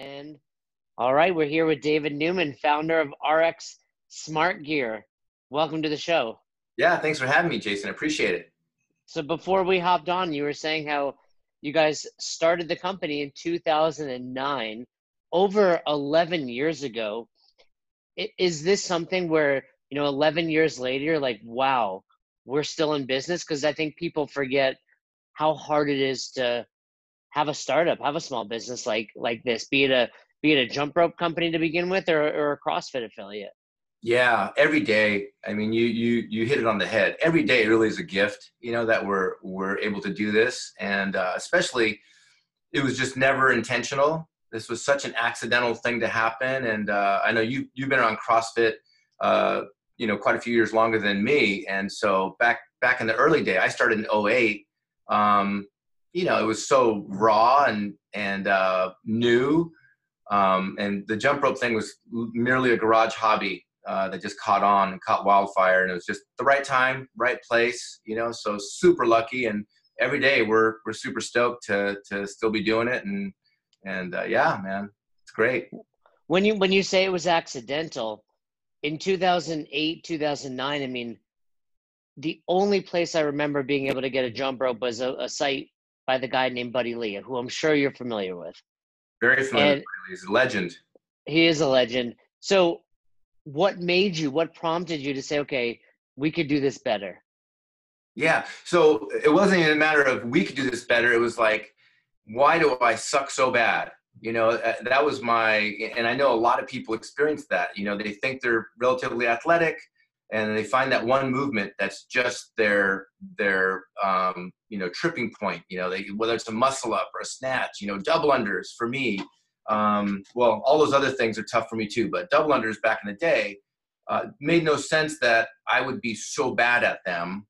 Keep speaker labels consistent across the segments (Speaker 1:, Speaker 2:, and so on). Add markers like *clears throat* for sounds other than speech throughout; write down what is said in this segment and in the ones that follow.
Speaker 1: And all right, we're here with David Newman, founder of RX Smart Gear. Welcome to the show.
Speaker 2: Yeah, thanks for having me, Jason. I appreciate it.
Speaker 1: So before we hopped on, you were saying how you guys started the company in 2009, over 11 years ago. Is this something where, you know, 11 years later, like, wow, we're still in business? Because I think people forget how hard it is to have a startup, have a small business like like this, be it a be it a jump rope company to begin with or, or a CrossFit affiliate.
Speaker 2: Yeah, every day. I mean, you you you hit it on the head. Every day it really is a gift, you know, that we're we're able to do this, and uh, especially, it was just never intentional. This was such an accidental thing to happen, and uh, I know you you've been around CrossFit, uh, you know, quite a few years longer than me, and so back back in the early day, I started in 08. Um, you know, it was so raw and and uh, new, um, and the jump rope thing was merely a garage hobby uh, that just caught on and caught wildfire, and it was just the right time, right place. You know, so super lucky, and every day we're we're super stoked to to still be doing it, and and uh, yeah, man, it's great.
Speaker 1: When you when you say it was accidental, in 2008 2009, I mean the only place I remember being able to get a jump rope was a, a, site by the guy named Buddy Lee, who I'm sure you're familiar with.
Speaker 2: Very familiar. And He's a legend.
Speaker 1: He is a legend. So, what made you? What prompted you to say, "Okay, we could do this better"?
Speaker 2: Yeah. So it wasn't even a matter of we could do this better. It was like, why do I suck so bad? You know, uh, that was my, and I know a lot of people experience that. You know, they think they're relatively athletic and they find that one movement that's just their their um, you know tripping point you know they, whether it's a muscle up or a snatch you know double unders for me um, well all those other things are tough for me too but double unders back in the day uh, made no sense that i would be so bad at them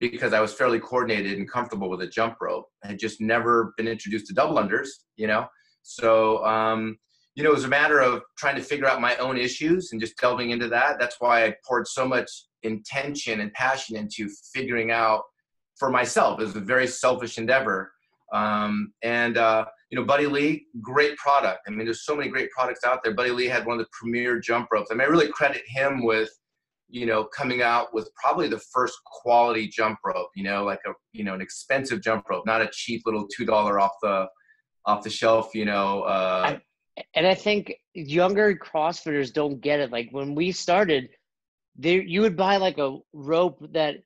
Speaker 2: because i was fairly coordinated and comfortable with a jump rope. I had just never been introduced to double unders you know? So um, you know, it was a matter of trying to figure out my own issues and just delving into that. That's why I poured so much intention and passion into figuring out for myself. It was a very selfish endeavor. Um, and, uh, you know, Buddy Lee, great product. I mean, there's so many great products out there. Buddy Lee had one of the premier jump ropes. I mean, I really credit him with, you know, coming out with probably the first quality jump rope, you know, like a, you know, an expensive jump rope, not a cheap little $2 off the, off the shelf, you know, uh,
Speaker 1: and I think younger CrossFitters don't get it. Like when we started, there you would buy like a rope that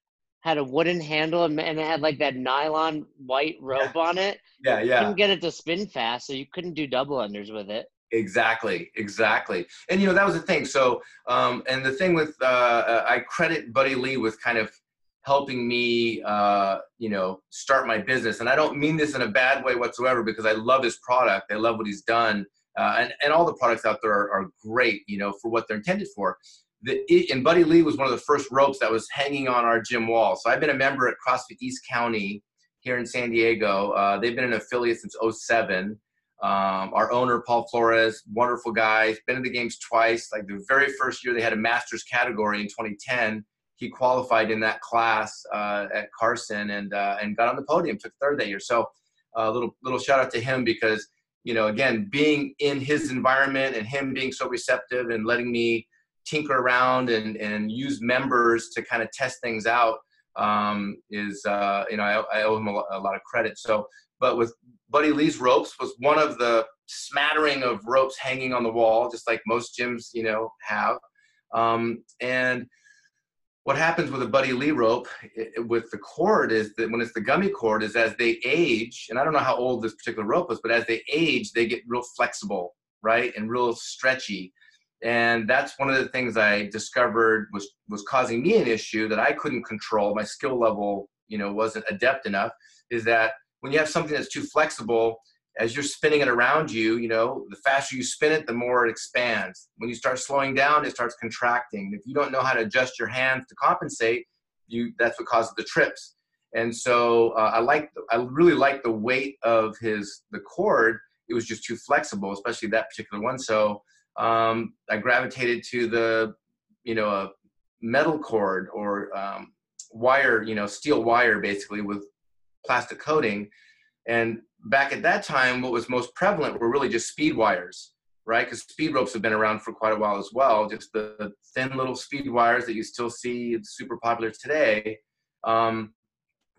Speaker 1: had a wooden handle and, it had like that nylon white rope
Speaker 2: yeah.
Speaker 1: on it. *laughs*
Speaker 2: Yeah, yeah.
Speaker 1: You couldn't get it to spin fast, so you couldn't do double unders with it.
Speaker 2: Exactly, exactly. And you know that was the thing. So, um, and the thing with uh, uh I credit Buddy Lee with kind of helping me, uh, you know, start my business. And I don't mean this in a bad way whatsoever because I love his product. I love what he's done uh, and, and all the products out there are, are, great, you know, for what they're intended for. The, and Buddy Lee was one of the first ropes that was hanging on our gym wall. So I've been a member at CrossFit East County here in San Diego. Uh, they've been an affiliate since 07. Um, our owner, Paul Flores, wonderful guy, been in the games twice. Like the very first year they had a master's category in 2010, he qualified in that class uh, at Carson and uh, and got on the podium, took third that year. So a uh, little little shout out to him because you know, again, being in his environment and him being so receptive and letting me tinker around and, and use members to kind of test things out um, is, uh, you know, I, I owe him a, a, lot of credit. So, but with Buddy Lee's ropes was one of the smattering of ropes hanging on the wall, just like most gyms, you know, have. Um, and what happens with a buddy lee rope with the cord is that when it's the gummy cord is as they age and i don't know how old this particular rope was but as they age they get real flexible right and real stretchy. And that's one of the things i discovered was was causing me an issue that i couldn't control. My skill level you know wasn't adept enough is that when you have something that's too flexible as you're spinning it around you, you know, the faster you spin it, the more it expands. When you start slowing down, it starts contracting. If you don't know how to adjust your hands to compensate, you that's what causes the trips. And so uh, I like, I really like the weight of his the cord. It was just too flexible, especially that particular one. So um, I gravitated to the, you know, a metal cord or um, wire, you know, steel wire basically with plastic coating and back at that time, what was most prevalent were really just speed wires, right? Because speed ropes have been around for quite a while as well. Just the thin little speed wires that you still see super popular today. Um,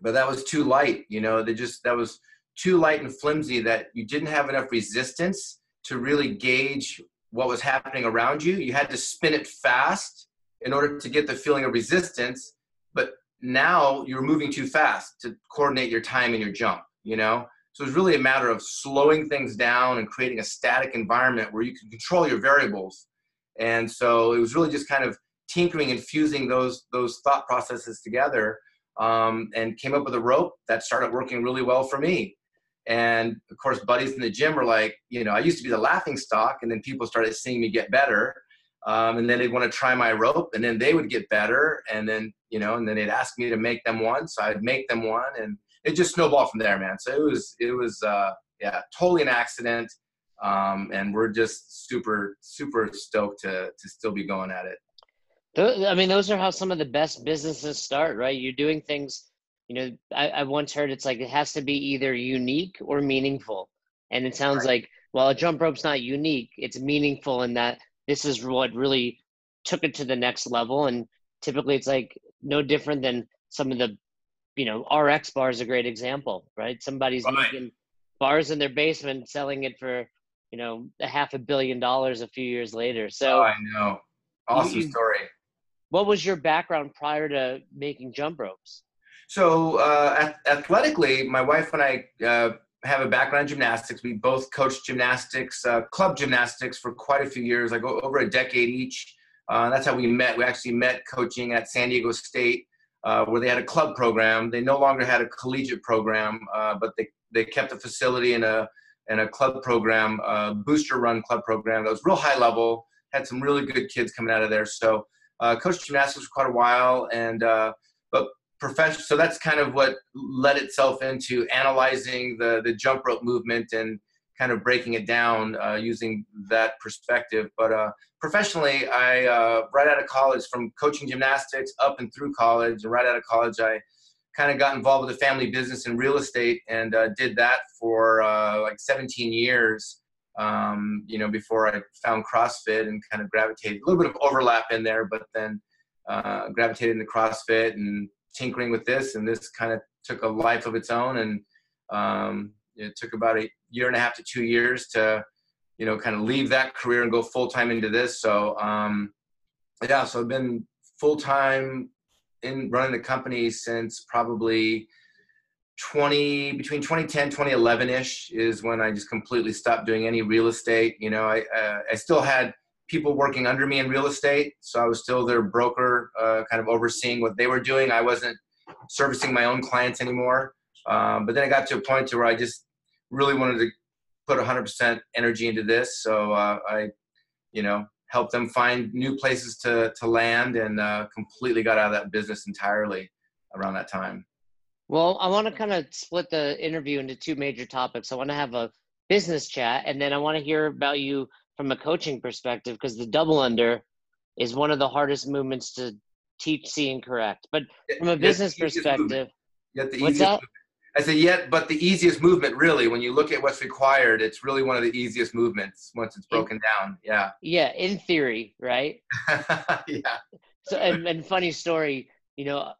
Speaker 2: but that was too light, you know. They just that was too light and flimsy that you didn't have enough resistance to really gauge what was happening around you. You had to spin it fast in order to get the feeling of resistance. But now you're moving too fast to coordinate your time and your jump, you know? So it's really a matter of slowing things down and creating a static environment where you can control your variables. And so it was really just kind of tinkering and fusing those those thought processes together um, and came up with a rope that started working really well for me. And of course, buddies in the gym were like, you know, I used to be the laughing stock, and then people started seeing me get better. Um, and then they'd want to try my rope, and then they would get better. And then, you know, and then they'd ask me to make them one. So I'd make them one. And it just snowballed from there, man. So it was, it was, uh, yeah, totally an accident. Um, and we're just super, super stoked to, to still be going at it.
Speaker 1: I mean, those are how some of the best businesses start, right? You're doing things you know I, I once heard it's like it has to be either unique or meaningful and it sounds right. like well a jump rope's not unique it's meaningful in that this is what really took it to the next level and typically it's like no different than some of the you know rx bar is a great example right somebody's right. making bars in their basement selling it for you know a half a billion dollars a few years later so
Speaker 2: oh, i know awesome you, story
Speaker 1: what was your background prior to making jump ropes
Speaker 2: so uh, athletically, my wife and I uh, have a background in gymnastics. We both coached gymnastics, uh, club gymnastics, for quite a few years, like over a decade each. Uh, that's how we met. We actually met coaching at San Diego State, uh, where they had a club program. They no longer had a collegiate program, uh, but they they kept a facility in a and a club program, a booster run club program that was real high level. Had some really good kids coming out of there. So coached gymnastics for quite a while, and but profession so that's kind of what led itself into analyzing the the jump rope movement and kind of breaking it down uh, using that perspective but uh, professionally i uh, right out of college from coaching gymnastics up and through college and right out of college i kind of got involved with a family business in real estate and uh, did that for uh, like 17 years um, you know before i found crossfit and kind of gravitated a little bit of overlap in there but then uh, gravitated into crossfit and tinkering with this, and this kind of took a life of its own. And um, it took about a year and a half to two years to, you know, kind of leave that career and go full time into this. So um, yeah, so I've been full time in running the company since probably 20 between 2010 2011 ish is when i just completely stopped doing any real estate you know i uh, i still had people working under me in real estate. So I was still their broker, uh, kind of overseeing what they were doing. I wasn't servicing my own clients anymore. Um, but then I got to a point to where I just really wanted to put 100% energy into this. So uh, I, you know, helped them find new places to, to land and uh, completely got out of that business entirely around that time.
Speaker 1: Well, I want to kind of split the interview into two major topics. I want to have a business chat, and then I want to hear about you from a coaching perspective because the double under is one of the hardest movements to teach, see, and correct. But from a business perspective,
Speaker 2: what's that? I say yet, but the easiest movement really, when you look at what's required, it's really one of the easiest movements once it's broken in, down. Yeah.
Speaker 1: Yeah, in theory, right? *laughs*
Speaker 2: yeah.
Speaker 1: So, and, and funny story, you know,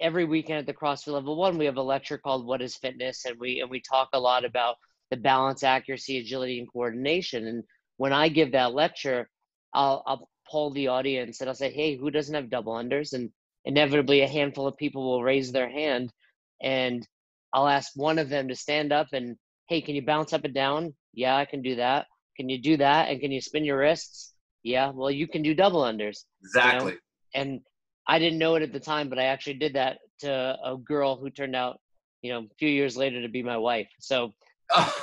Speaker 1: every weekend at the CrossFit Level One, we have a lecture called "What Is Fitness," and we and we talk a lot about the balance, accuracy, agility, and coordination. And when I give that lecture, I'll, I'll poll the audience and I'll say, hey, who doesn't have double unders? And inevitably, a handful of people will raise their hand. And I'll ask one of them to stand up and, hey, can you bounce up and down? Yeah, I can do that. Can you do that? And can you spin your wrists? Yeah, well, you can do double unders.
Speaker 2: Exactly.
Speaker 1: You know? And I didn't know it at the time, but I actually did that to a girl who turned out, you know, a few years later to be my wife. So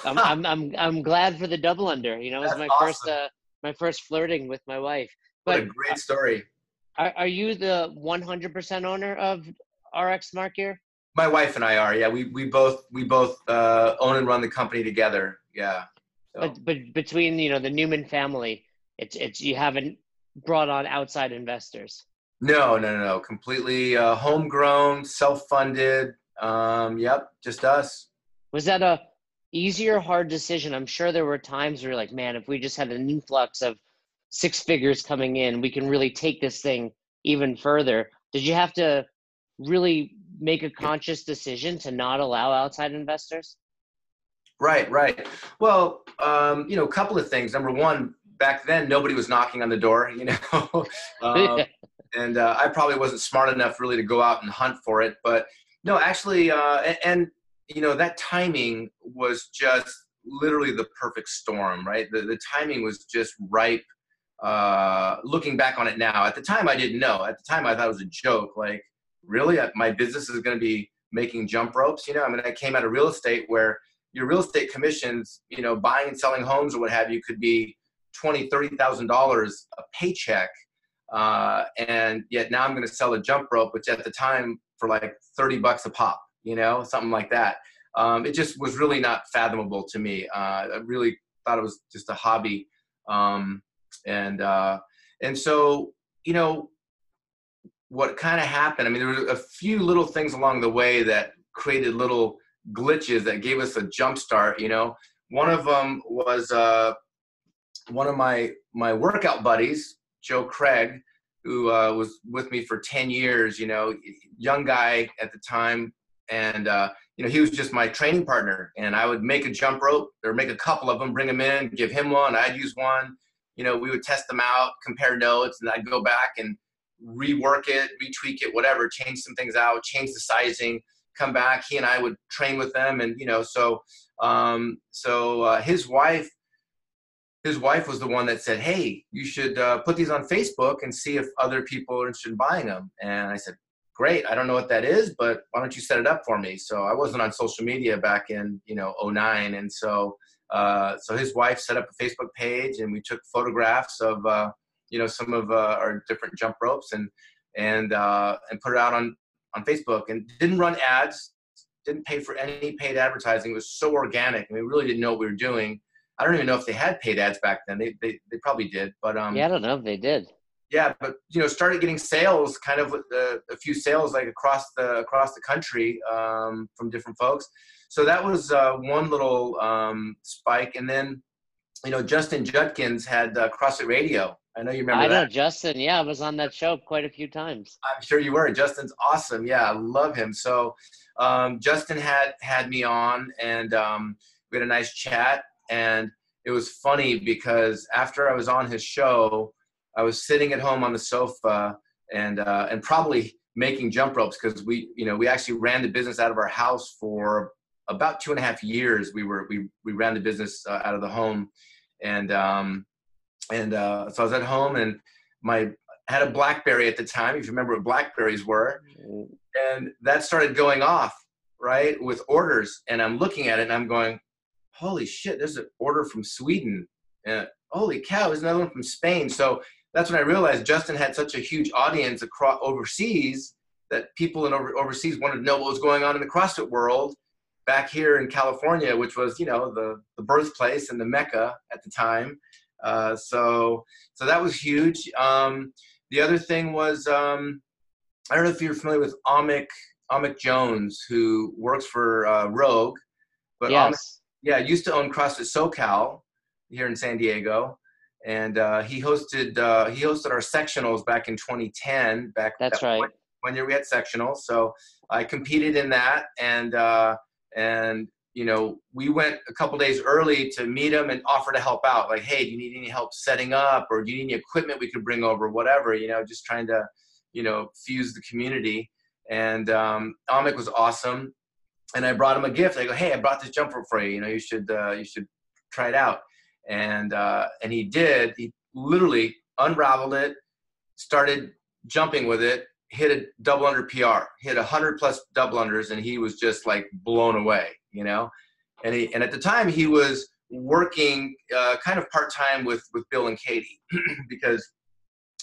Speaker 1: I'm, *laughs* I'm, I'm I'm glad for the double under. You know, it was my awesome. first uh, my first flirting with my wife.
Speaker 2: But what a great story.
Speaker 1: Are, are you the 100% owner of RX Smart Gear?
Speaker 2: My wife and I are. Yeah, we we both we both uh, own and run the company together. Yeah.
Speaker 1: So. But but between you know the Newman family, it's it's you haven't brought on outside investors.
Speaker 2: No, no, no, no. Completely uh, homegrown, self-funded. Um, yep, just us.
Speaker 1: Was that a easy or hard decision? I'm sure there were times where you're like, man, if we just had an influx of six figures coming in, we can really take this thing even further. Did you have to really make a conscious decision to not allow outside investors?
Speaker 2: Right, right. Well, um, you know, a couple of things. Number one, back then nobody was knocking on the door, *laughs* you know, um, *laughs* and uh, I probably wasn't smart enough really to go out and hunt for it. But no, actually, uh, and, and you know that timing was just literally the perfect storm, right? The the timing was just ripe. Uh, looking back on it now, at the time I didn't know. At the time I thought it was a joke. Like, really, my business is going to be making jump ropes? You know, I mean, I came out of real estate where your real estate commissions, you know, buying and selling homes or what have you, could be twenty, thirty thousand dollars a paycheck. Uh, and yet now I'm going to sell a jump rope, which at the time for like 30 bucks a pop, you know, something like that. Um, it just was really not fathomable to me. Uh, I really thought it was just a hobby. Um, and, uh, and so, you know, what kind of happened, I mean, there were a few little things along the way that created little glitches that gave us a jump start, you know, one of them was, uh, one of my, my workout buddies, Joe Craig, who uh, was with me for 10 years, you know, young guy at the time. And, uh, you know, he was just my training partner. And I would make a jump rope or make a couple of them, bring them in, give him one, I'd use one. You know, we would test them out, compare notes, and I'd go back and rework it, retweak it, whatever, change some things out, change the sizing, come back. He and I would train with them. And, you know, so, um, so uh, his wife his wife was the one that said, "Hey, you should uh, put these on Facebook and see if other people are interested in buying them." And I said, "Great. I don't know what that is, but why don't you set it up for me?" So I wasn't on social media back in you know 09, and so uh, so his wife set up a Facebook page, and we took photographs of uh, you know some of uh, our different jump ropes and and uh, and put it out on on Facebook, and didn't run ads, didn't pay for any paid advertising. It was so organic, and we really didn't know what we were doing I don't even know if they had paid ads back then. They they, they probably did, but um.
Speaker 1: Yeah, I don't know if they did.
Speaker 2: Yeah, but you know, started getting sales, kind of the, a few sales like across the across the country um, from different folks. So that was uh, one little um, spike, and then you know, Justin Judkins had uh, CrossFit Radio. I know you remember I
Speaker 1: that. know Justin. Yeah, I was on that show quite a few times.
Speaker 2: I'm sure you were. Justin's awesome. Yeah, I love him. So um, Justin had had me on, and um, we had a nice chat and it was funny because after I was on his show, I was sitting at home on the sofa and uh, and probably making jump ropes because we you know we actually ran the business out of our house for about two and a half years. We were we we ran the business uh, out of the home, and um, and uh, so I was at home and my I had a BlackBerry at the time. If you remember what Blackberries were, and that started going off right with orders, and I'm looking at it and I'm going, holy shit, there's an order from Sweden. And holy cow, there's another one from Spain. So that's when I realized Justin had such a huge audience across overseas that people in over, overseas wanted to know what was going on in the CrossFit world back here in California, which was, you know, the, the birthplace and the Mecca at the time. Uh, so, so that was huge. Um, the other thing was, um, I don't know if you're familiar with Amik, Amik Jones, who works for uh, Rogue, but
Speaker 1: yes
Speaker 2: yeah, used to own CrossFit SoCal here in San Diego, and uh, he hosted uh, he hosted our sectionals back in 2010. Back
Speaker 1: that's that right.
Speaker 2: One, one, year we had sectionals, so I competed in that, and uh, and you know we went a couple days early to meet him and offer to help out. Like, hey, do you need any help setting up, or do you need any equipment we could bring over, whatever. You know, just trying to you know fuse the community. And um, Amik was awesome and I brought him a gift. I go, hey, I brought this jump rope for you. You know, you should uh, you should try it out. And uh, and he did. He literally unraveled it, started jumping with it, hit a double under PR, hit a hundred plus double unders, and he was just like blown away. You know, and he and at the time he was working uh, kind of part time with with Bill and Katie *clears throat* because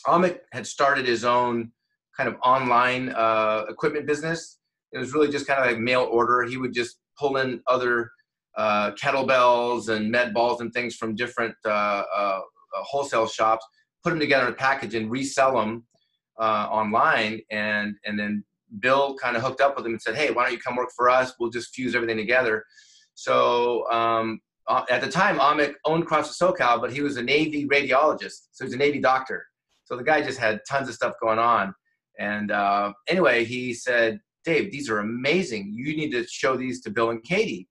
Speaker 2: Amik had started his own kind of online uh, equipment business it was really just kind of like mail order. He would just pull in other uh, kettlebells and med balls and things from different uh, uh, uh, wholesale shops, put them together in a package and resell them uh, online. And and then Bill kind of hooked up with him and said, "Hey, why don't you come work for us? We'll just fuse everything together." So um, uh, at the time, Amit owned CrossFit SoCal, but he was a Navy radiologist, so he's a Navy doctor. So the guy just had tons of stuff going on. And uh, anyway, he said, Dave, these are amazing. You need to show these to Bill and Katie.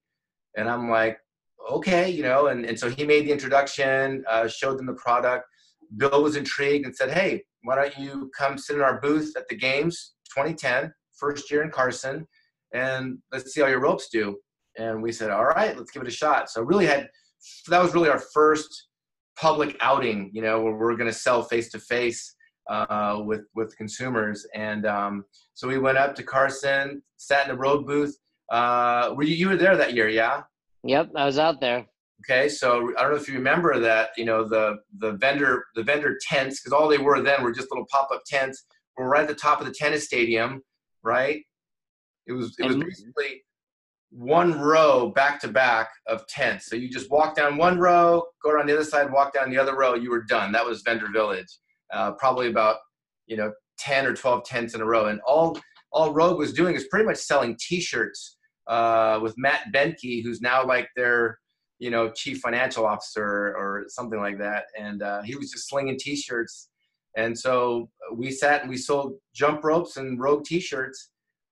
Speaker 2: And I'm like, okay, you know. And, and so he made the introduction, uh, showed them the product. Bill was intrigued and said, hey, why don't you come sit in our booth at the games 2010, first year in Carson, and let's see how your ropes do. And we said, all right, let's give it a shot. So really had that was really our first public outing, you know, where we're going to sell face to face with with consumers. And um, so we went up to Carson, sat in the Rogue booth. Uh, were you, you were there that year? Yeah.
Speaker 1: Yep, I was out there.
Speaker 2: Okay, so I don't know if you remember that. You know the the vendor the vendor tents because all they were then were just little pop up tents. Were right at the top of the tennis stadium, right? It was it was basically one row back to back of tents. So you just walk down one row, go around the other side, walk down the other row. You were done. That was Vendor Village. Uh, probably about you know ten or twelve tents in a row, and all all Rogue was doing is pretty much selling T-shirts uh, with Matt Benke, who's now like their you know chief financial officer or something like that, and uh, he was just slinging T-shirts. And so we sat and we sold jump ropes and Rogue T-shirts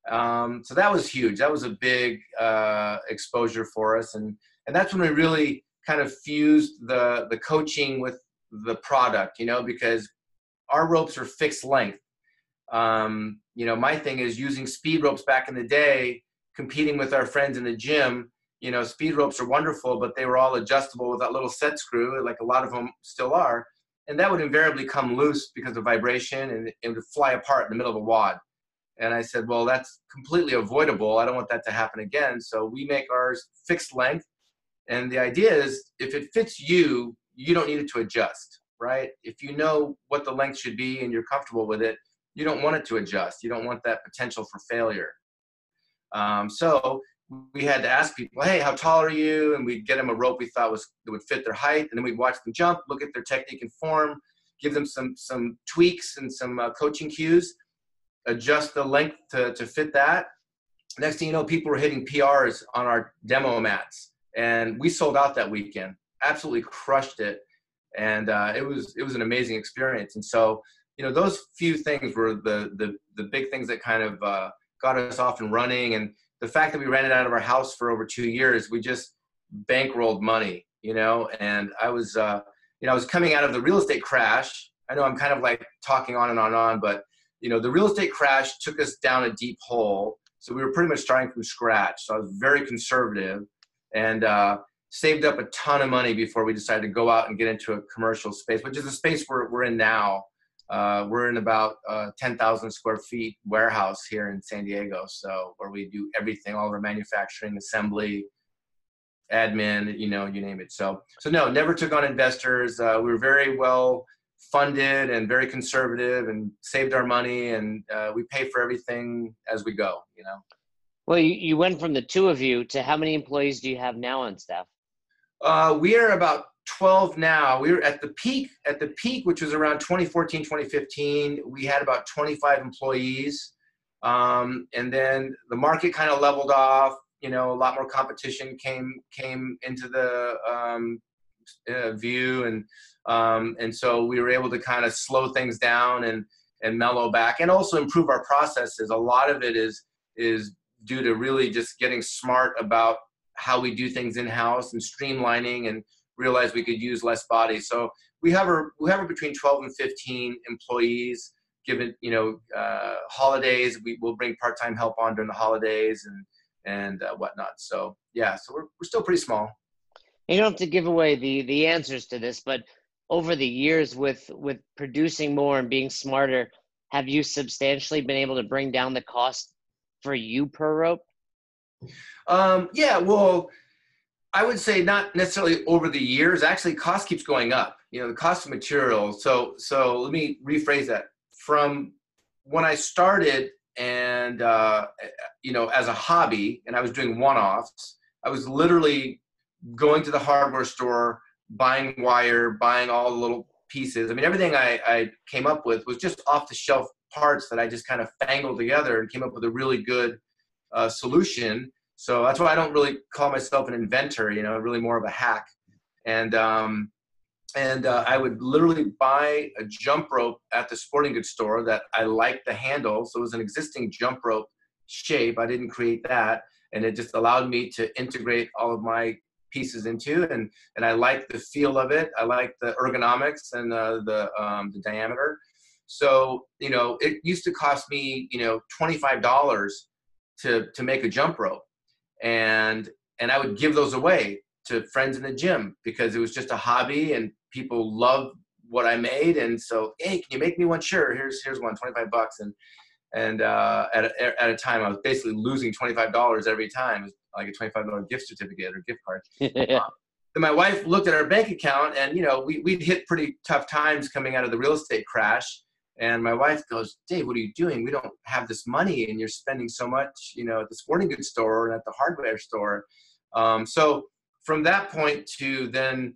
Speaker 2: um, so that was huge. That was a big uh, exposure for us, and and that's when we really kind of fused the the coaching with the product. You know, because our ropes are fixed length. Um, you know, my thing is using speed ropes back in the day, competing with our friends in the gym. You know, speed ropes are wonderful, but they were all adjustable with that little set screw, like a lot of them still are. And that would invariably come loose because of vibration and it would fly apart in the middle of a WOD. And I said, well, that's completely avoidable. I don't want that to happen again. So we make ours fixed length. And the idea is if it fits you, you don't need it to adjust, right? If you know what the length should be and you're comfortable with it, you don't want it to adjust. You don't want that potential for failure. Um, so we had to ask people, hey, how tall are you? And we'd get them a rope we thought was that would fit their height, and then we'd watch them jump, look at their technique and form, give them some some tweaks and some uh, coaching cues, adjust the length to, to fit that. Next thing you know, people were hitting PRs on our demo mats, and we sold out that weekend. Absolutely crushed it, and uh, it was it was an amazing experience. And so, you know, those few things were the the the big things that kind of uh, got us off and running. And the fact that we rented out of our house for over two years, we just bankrolled money, you know. And I was, uh, you know, I was coming out of the real estate crash. I know I'm kind of like talking on and on and on, but you know, the real estate crash took us down a deep hole. So we were pretty much starting from scratch. So I was very conservative and uh, saved up a ton of money before we decided to go out and get into a commercial space, which is a space we're, we're in now. Uh, we're in about uh, 10,000 square feet warehouse here in San Diego. So where we do everything, all of our manufacturing, assembly, admin, you know, you name it. So, so no, never took on investors. Uh, we were very well funded and very conservative and saved our money and uh, we pay for everything as we go you know
Speaker 1: well you, you went from the two of you to how many employees do you have now on staff
Speaker 2: uh, we are about 12 now we were at the peak at the peak which was around 2014 2015 we had about 25 employees. Um, and then the market kind of leveled off you know a lot more competition came came into the um, uh, view and um, and so we were able to kind of slow things down and and mellow back and also improve our processes. A lot of it is is due to really just getting smart about how we do things in house and streamlining and realize we could use less bodies. So we have a we have a between 12 and 15 employees given you know uh, holidays. We will bring part-time help on during the holidays and and uh, whatnot. So yeah so we're, we're still pretty small.
Speaker 1: You don't have to give away the the answers to this but over the years with with producing more and being smarter have you substantially been able to bring down the cost for you per rope?
Speaker 2: Um, yeah well i would say not necessarily over the years actually cost keeps going up you know the cost of materials so so let me rephrase that from when i started and uh, you know as a hobby and i was doing one-offs i was literally going to the hardware store buying wire, buying all the little pieces. I mean, everything I, I came up with was just off the shelf parts that I just kind of fangled together and came up with a really good uh, solution. So that's why I don't really call myself an inventor. You know, really more of a hack. And um, and uh, I would literally buy a jump rope at the sporting goods store that I liked the handle. So it was an existing jump rope shape. I didn't create that, and it just allowed me to integrate all of my pieces into, and and I like the feel of it. I like the ergonomics and uh, the um, the diameter. So you know, it used to cost me you know twenty five dollars to to make a jump rope, and and I would give those away to friends in the gym because it was just a hobby and people loved what I made. And so, hey, can you make me one? Sure. Here's here's one, 25 bucks. And and uh, at, a, at a time, I was basically losing $25 every time, like a $25 gift certificate or gift card. *laughs* uh, then my wife looked at our bank account, and you know, we we'd hit pretty tough times coming out of the real estate crash. And my wife goes, Dave, what are you doing? We don't have this money, and you're spending so much, you know, at the sporting goods store and at the hardware store. Um, so from that point to then,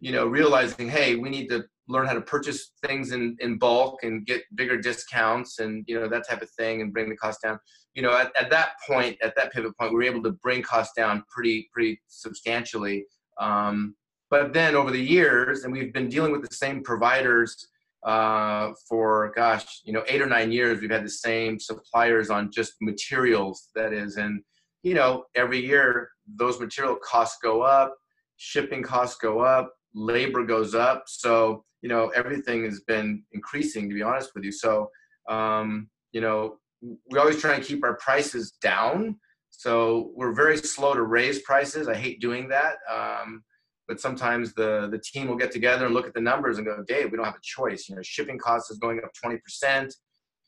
Speaker 2: you know, realizing, hey, we need to learn how to purchase things in, in bulk and get bigger discounts and you know that type of thing and bring the cost down you know at, at that point at that pivot point we were able to bring costs down pretty pretty substantially um, but then over the years and we've been dealing with the same providers uh, for gosh you know eight or nine years we've had the same suppliers on just materials that is. And you know every year those material costs go up shipping costs go up labor goes up. So you know everything has been increasing to be honest with you. So um, you know we always try and keep our prices down. So we're very slow to raise prices. I hate doing that. Um, but sometimes the the team will get together and look at the numbers and go dave we don't have a choice. You know shipping costs is going up 20%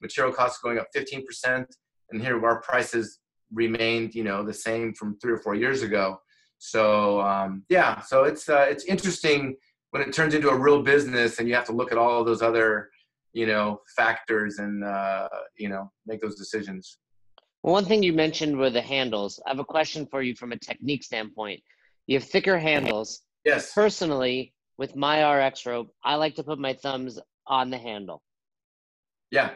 Speaker 2: material costs going up 15% and here our prices remained you know the same from three or four years ago. So um, yeah so it's uh, it's interesting when it turns into a real business and you have to look at all those other you know factors and uh, you know make those decisions.
Speaker 1: Well, one thing you mentioned were the handles. I have a question for you from a technique standpoint. You have thicker handles
Speaker 2: yes.
Speaker 1: Personally with my rx rope i like to put my thumbs on the handle.
Speaker 2: Yeah.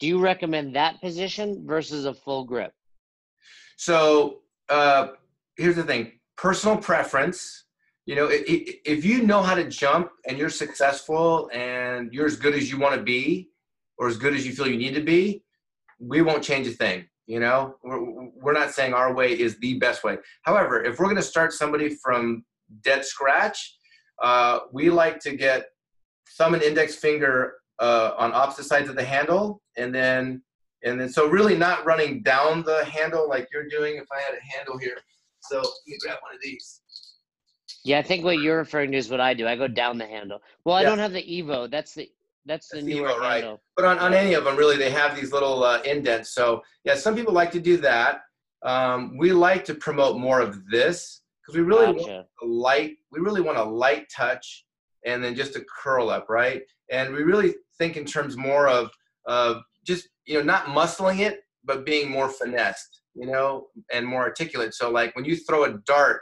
Speaker 1: Do you recommend that position versus a full grip?
Speaker 2: So uh, here's the thing. Personal preference. You know, if you know how to jump and you're successful and you're as good as you want to be or as good as you feel you need to be, we won't change a thing. You know, we're, we're not saying our way is the best way. However, if we're going to start somebody from dead scratch, uh, we like to get thumb and index finger uh, on opposite sides of the handle, and then and then so really not running down the handle like you're doing. If I had a handle here, so you grab one of these
Speaker 1: yeah, I think what you're referring to is what I do. I go down the handle. Well, I yeah. don't have the Evo. That's the that's the that's newer Evo, right. handle.
Speaker 2: But on, on any of them, really, they have these little uh, indents. So yeah, some people like to do that. Um, we like to promote more of this because we really gotcha. want a light. We really want a light touch and then just a curl up, right? And we really think in terms more of of just you know not muscling it, but being more finessed, you know, and more articulate. So like when you throw a dart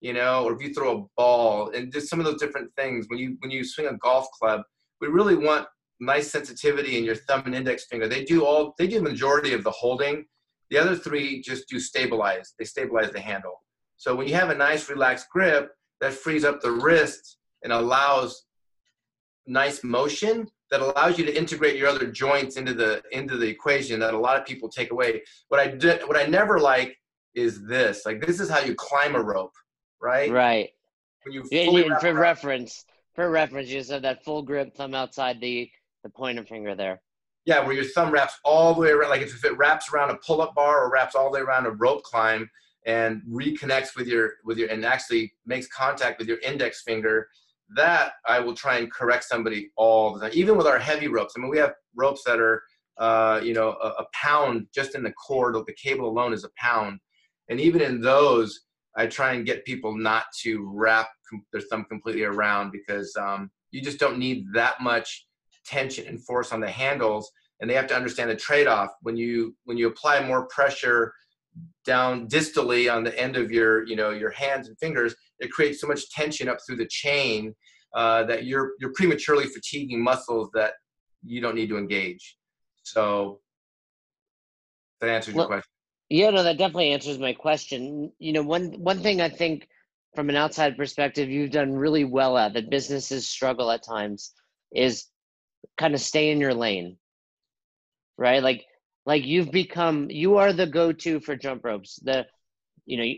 Speaker 2: you know, or if you throw a ball and just some of those different things. When you when you swing a golf club, we really want nice sensitivity in your thumb and index finger. They do all they do the majority of the holding. The other three just do stabilize. They stabilize the handle. So when you have a nice relaxed grip, that frees up the wrist and allows nice motion that allows you to integrate your other joints into the into the equation that a lot of people take away. What I did what I never like is this. Like this is how you climb a rope right?
Speaker 1: Right. When you fully for reference, for reference, you said that full grip thumb outside the the pointer finger there.
Speaker 2: Yeah, where your thumb wraps all the way around, like if it wraps around a pull-up bar or wraps all the way around a rope climb and reconnects with your with your and actually makes contact with your index finger. That I will try and correct somebody all the time, even with our heavy ropes. I mean, we have ropes that are, uh, you know, a, a pound just in the cord. Or the cable alone is a pound, and even in those, I try and get people not to wrap their thumb completely around because um, you just don't need that much tension and force on the handles, and they have to understand the trade-off when you when you apply more pressure down distally on the end of your you know your hands and fingers, it creates so much tension up through the chain uh, that you're you're prematurely fatiguing muscles that you don't need to engage. So that answers your question.
Speaker 1: Yeah, no, that definitely answers my question. You know, one one thing I think from an outside perspective you've done really well at that businesses struggle at times is kind of stay in your lane. Right? Like like you've become you are the go-to for jump ropes. The you know,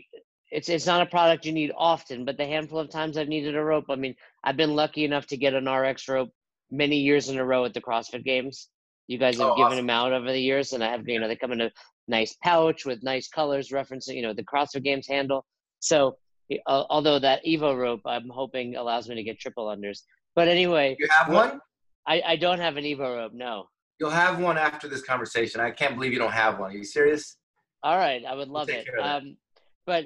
Speaker 1: it's it's not a product you need often, but the handful of times I've needed a rope, I mean, I've been lucky enough to get an RX rope many years in a row at the CrossFit Games. You guys have oh, given awesome. them out over the years, and I have you know they come in a nice pouch with nice colors referencing you know the CrossFit Games handle. So uh, although that Evo rope I'm hoping allows me to get triple unders. But anyway,
Speaker 2: you have one.
Speaker 1: I, I don't have an Evo rope. No.
Speaker 2: You'll have one after this conversation. I can't believe you don't have one. Are you serious?
Speaker 1: All right, I would love we'll it. Um, but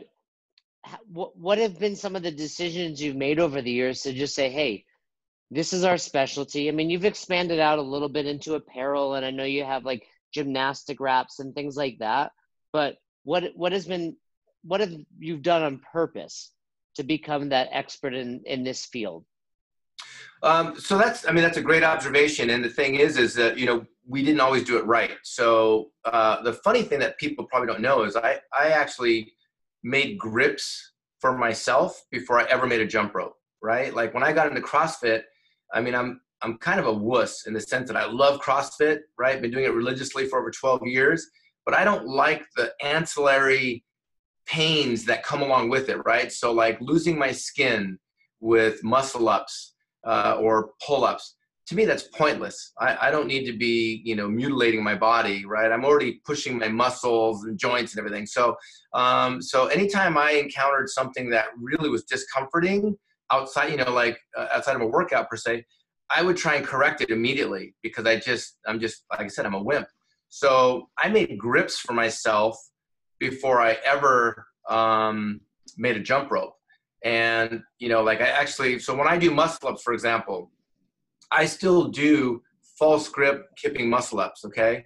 Speaker 1: what what have been some of the decisions you've made over the years to just say, hey, this is our specialty? I mean, you've expanded out a little bit into apparel, and I know you have like gymnastic wraps and things like that. But what what has been what have you done on purpose to become that expert in in this field?
Speaker 2: Um, so that's, I mean, that's a great observation. And the thing is, is that, you know, we didn't always do it right. So uh, the funny thing that people probably don't know is I, I actually made grips for myself before I ever made a jump rope, right? Like when I got into CrossFit, I mean, I'm, I'm kind of a wuss in the sense that I love CrossFit, right? Been doing it religiously for over 12 years, but I don't like the ancillary pains that come along with it, right? So like losing my skin with muscle ups, uh, or pull-ups. To me that's pointless. I, I don't need to be you know mutilating my body right? I'm already pushing my muscles and joints and everything. So um, so anytime i encountered something that really was discomforting outside you know like uh, outside of a workout per se i would try and correct it immediately because i just i'm just like i said i'm a wimp. So i made grips for myself before i ever um, made a jump rope and, you know, like I actually, so when I do muscle ups, for example, I still do false grip kipping muscle ups, okay?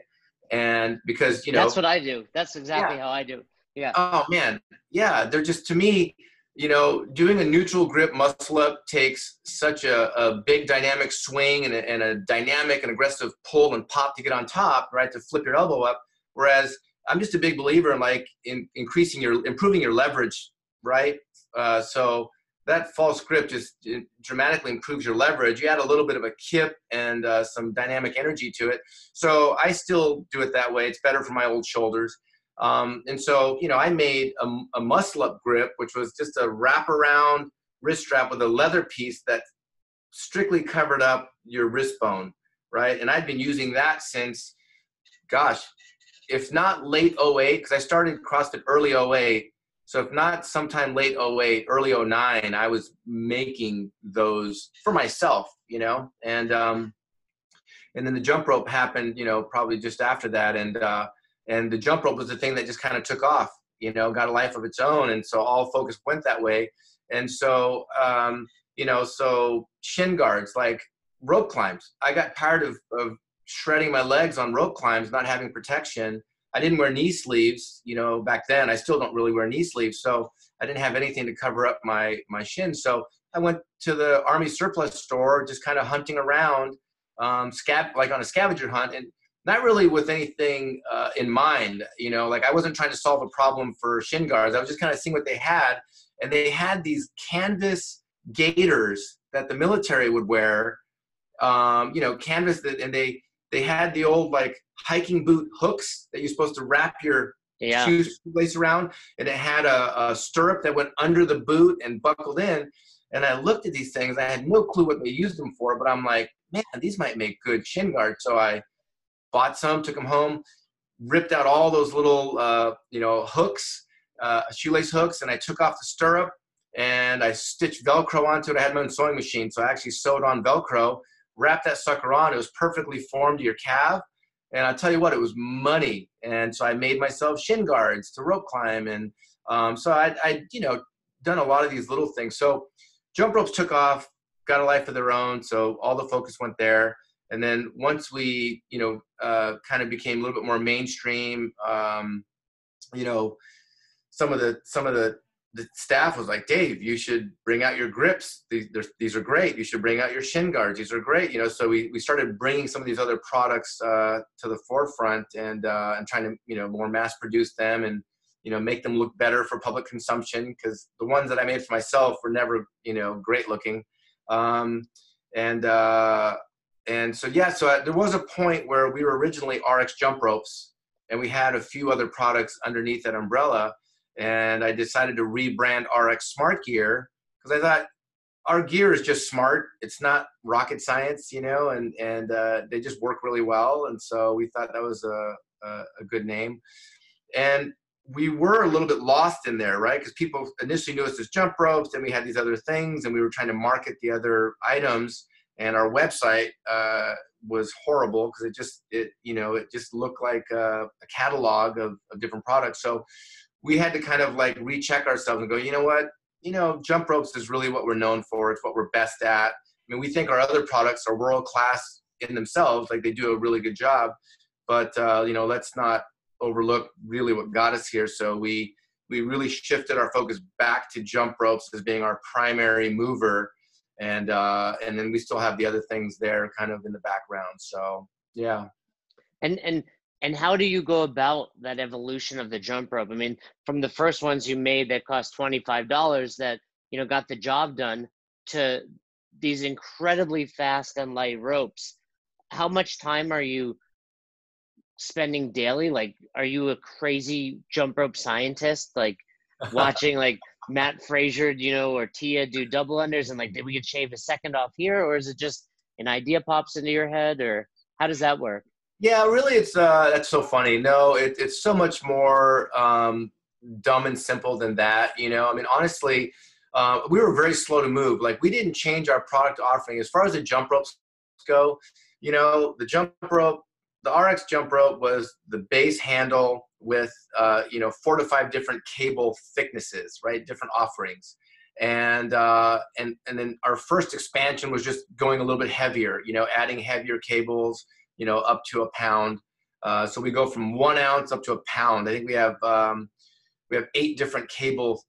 Speaker 2: And because, you know.
Speaker 1: That's what I do. That's exactly yeah. how I do. Yeah.
Speaker 2: Oh, man. Yeah. They're just, to me, you know, doing a neutral grip muscle up takes such a, a big dynamic swing and a, and a dynamic and aggressive pull and pop to get on top, right? To flip your elbow up. Whereas I'm just a big believer in like in increasing your, improving your leverage, right? Uh, so that false grip just dramatically improves your leverage. You add a little bit of a kip and uh, some dynamic energy to it. So I still do it that way. It's better for my old shoulders. Um, and so, you know, I made a, a muscle up grip, which was just a wrap around wrist strap with a leather piece that strictly covered up your wrist bone, right? And I've been using that since, gosh, if not late 08, because I started CrossFit early 08, so if not sometime late 08, early 09, I was making those for myself, you know, and um, and then the jump rope happened, you know, probably just after that, and uh, and the jump rope was the thing that just kind of took off, you know, got a life of its own, and so all focus went that way, and so um, you know, so shin guards like rope climbs. I got tired of, of shredding my legs on rope climbs, not having protection I didn't wear knee sleeves, you know, back then. I still don't really wear knee sleeves, so I didn't have anything to cover up my my shin. So I went to the army surplus store, just kind of hunting around, um, scab like on a scavenger hunt, and not really with anything uh, in mind. You know, like I wasn't trying to solve a problem for shin guards. I was just kind of seeing what they had, and they had these canvas gaiters that the military would wear. Um, you know, canvas that, and they they had the old like hiking boot hooks that you're supposed to wrap your yeah. shoelace around, and it had a, a, stirrup that went under the boot and buckled in. And I looked at these things. I had no clue what they used them for, but I'm like, man, these might make good shin guards. So I bought some, took them home, ripped out all those little, uh, you know, hooks, uh, shoelace hooks, and I took off the stirrup and I stitched Velcro onto it. I had my own sewing machine, so I actually sewed on Velcro wrap that sucker on. It was perfectly formed to your calf. And I'll tell you what, it was money. And so I made myself shin guards to rope climb. And um, so I, I, you know, done a lot of these little things. So jump ropes took off, got a life of their own. So all the focus went there. And then once we, you know, uh, kind of became a little bit more mainstream, um, you know, some of the some of the the staff was like, Dave, you should bring out your grips. These, these are great. You should bring out your shin guards. These are great. You know, so we, we started bringing some of these other products uh, to the forefront and uh, and trying to you know more mass produce them and you know make them look better for public consumption because the ones that I made for myself were never you know great looking. Um, and uh, and so yeah, so uh, there was a point where we were originally RX jump ropes, and we had a few other products underneath that umbrella and I decided to rebrand RX Smart Gear because I thought our gear is just smart. It's not rocket science, you know, and and uh, they just work really well. And so we thought that was a a, a good name, and we were a little bit lost in there, right? Because people initially knew us as jump ropes, then we had these other things, and we were trying to market the other items. And our website uh, was horrible because it just it you know it just looked like a, a catalog of, of different products. So we had to kind of like recheck ourselves and go, you know what? You know, jump ropes is really what we're known for. It's what we're best at. I mean, we think our other products are world class in themselves, like they do a really good job. But uh, you know, let's not overlook really what got us here. So we we really shifted our focus back to jump ropes as being our primary mover, and uh, and then we still have the other things there, kind of in the background. So yeah.
Speaker 1: And and and how do you go about that evolution of the jump rope? I mean from the first ones you made that cost $25 that you know got the job done to these incredibly fast and light ropes how much time are you spending daily? Like are you a crazy jump rope scientist like *laughs* watching like Matt fraser you know or tia do double unders and like did we could shave a second off here? Or is it just an idea pops into your head? Or how does that work
Speaker 2: yeah, really, it's uh, that's so funny. No, it, it's so much more um, dumb and simple than that. You know, I mean, honestly, uh, we were very slow to move. Like, we didn't change our product offering as far as the jump ropes go. You know, the jump rope, the RX jump rope was the base handle with uh, you know four to five different cable thicknesses, right? Different offerings and uh, and and then our first expansion was just going a little bit heavier you know adding heavier cables you know, up to a pound. Uh, so we go from one ounce up to a pound. I think we have um, we have eight different cable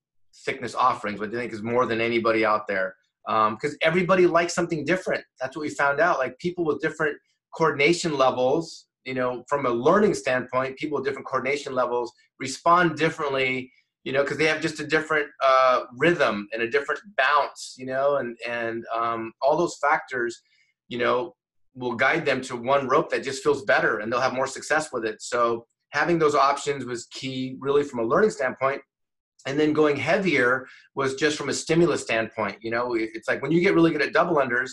Speaker 2: thickness offerings, which I think is more than anybody out there. Because um, everybody likes something different. That's what we found out. Like people with different coordination levels, you know, from a learning standpoint, people with different coordination levels respond differently you know, because they have just a different uh, rhythm and a different bounce, you know, and and um, all those factors, you know, will guide them to one rope that just feels better and they'll have more success with it. So having those options was key really from a learning standpoint. And then going heavier was just from a stimulus standpoint. You know, it's like when you get really good at double unders,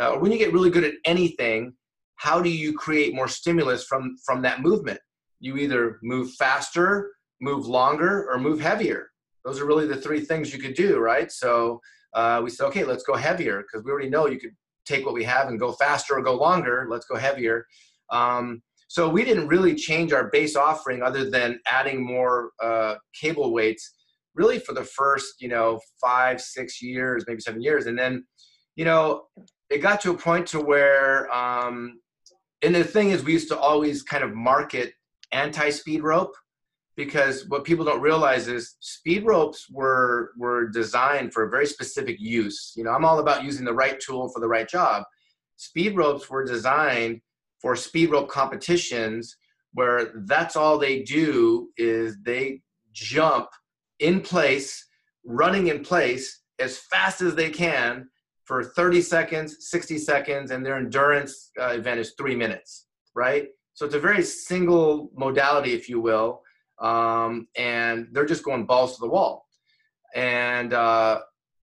Speaker 2: uh, or when you get really good at anything, how do you create more stimulus from from that movement? You either move faster, move longer, or move heavier. Those are really the three things you could do, right? So uh, we said, okay, let's go heavier because we already know you could take what we have and go faster or go longer. Let's go heavier. Um, so we didn't really change our base offering other than adding more uh, cable weights really for the first, you know, five, six years, maybe seven years. And then, you know, it got to a point to where, um, and the thing is we used to always kind of market anti-speed rope because what people don't realize is speed ropes were were designed for a very specific use. You know, I'm all about using the right tool for the right job. Speed ropes were designed for speed rope competitions where that's all they do is they jump in place, running in place as fast as they can for 30 seconds, 60 seconds, and their endurance uh, event is three minutes, right? So it's a very single modality, if you will um, and they're just going balls to the wall. And uh,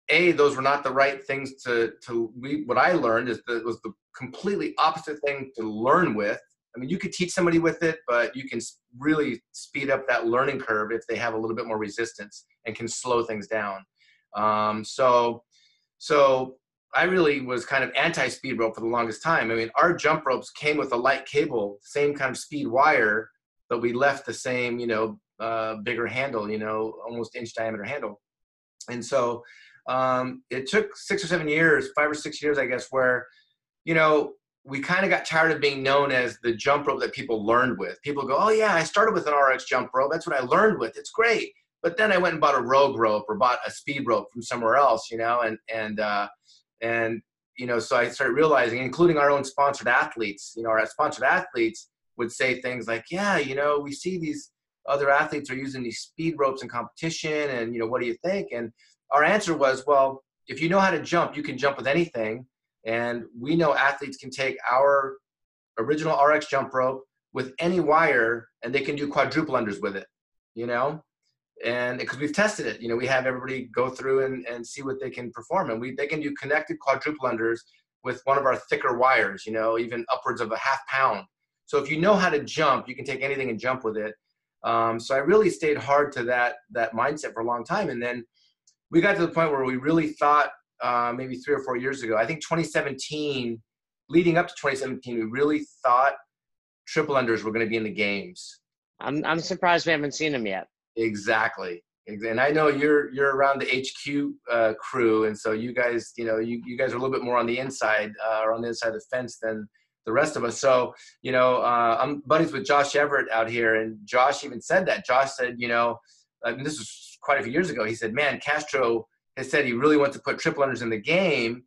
Speaker 2: a, those were not the right things to to. We, what I learned is that it was the completely opposite thing to learn with. I mean, you could teach somebody with it, but you can really speed up that learning curve if they have a little bit more resistance and can slow things down. Um, so, so I really was kind of anti-speed rope for the longest time. I mean, our jump ropes came with a light cable, same kind of speed wire, but we left the same, you know, uh, bigger handle, you know, almost inch diameter handle. And so um, it took six or seven years, five or six years, I guess, where, you know, we kind of got tired of being known as the jump rope that people learned with. People go, oh, yeah, I started with an RX jump rope. That's what I learned with. It's great. But then I went and bought a rogue rope or bought a speed rope from somewhere else, you know, and and uh, and you know, so I started realizing, including our own sponsored athletes, you know, our sponsored athletes would say things like, "Yeah, you know, we see these other athletes are using these speed ropes in competition, and you know, what do you think?" And our answer was, "Well, if you know how to jump, you can jump with anything, and we know athletes can take our original RX jump rope with any wire, and they can do quadruple unders with it, you know." and because we've tested it you know we have everybody go through and, and see what they can perform and we they can do connected quadruple unders with one of our thicker wires you know even upwards of a half pound so if you know how to jump you can take anything and jump with it. Um, so i really stayed hard to that that mindset for a long time. And then we got to the point where we really thought uh, maybe three or four years ago i think 2017 leading up to 2017 we really thought triple unders were going to be in the games.
Speaker 1: I'm, I'm surprised we haven't seen them yet.
Speaker 2: Exactly. And I know you're you're around the HQ uh, crew, and so you guys, you know, you, you guys are a little bit more on the inside uh, or on the inside of the fence than the rest of us. So, you know, uh, I'm buddies with Josh Everett out here, and Josh even said that. Josh said, you know, and this was quite a few years ago. He said, "Man, Castro has said he really wants to put triple unders in the game,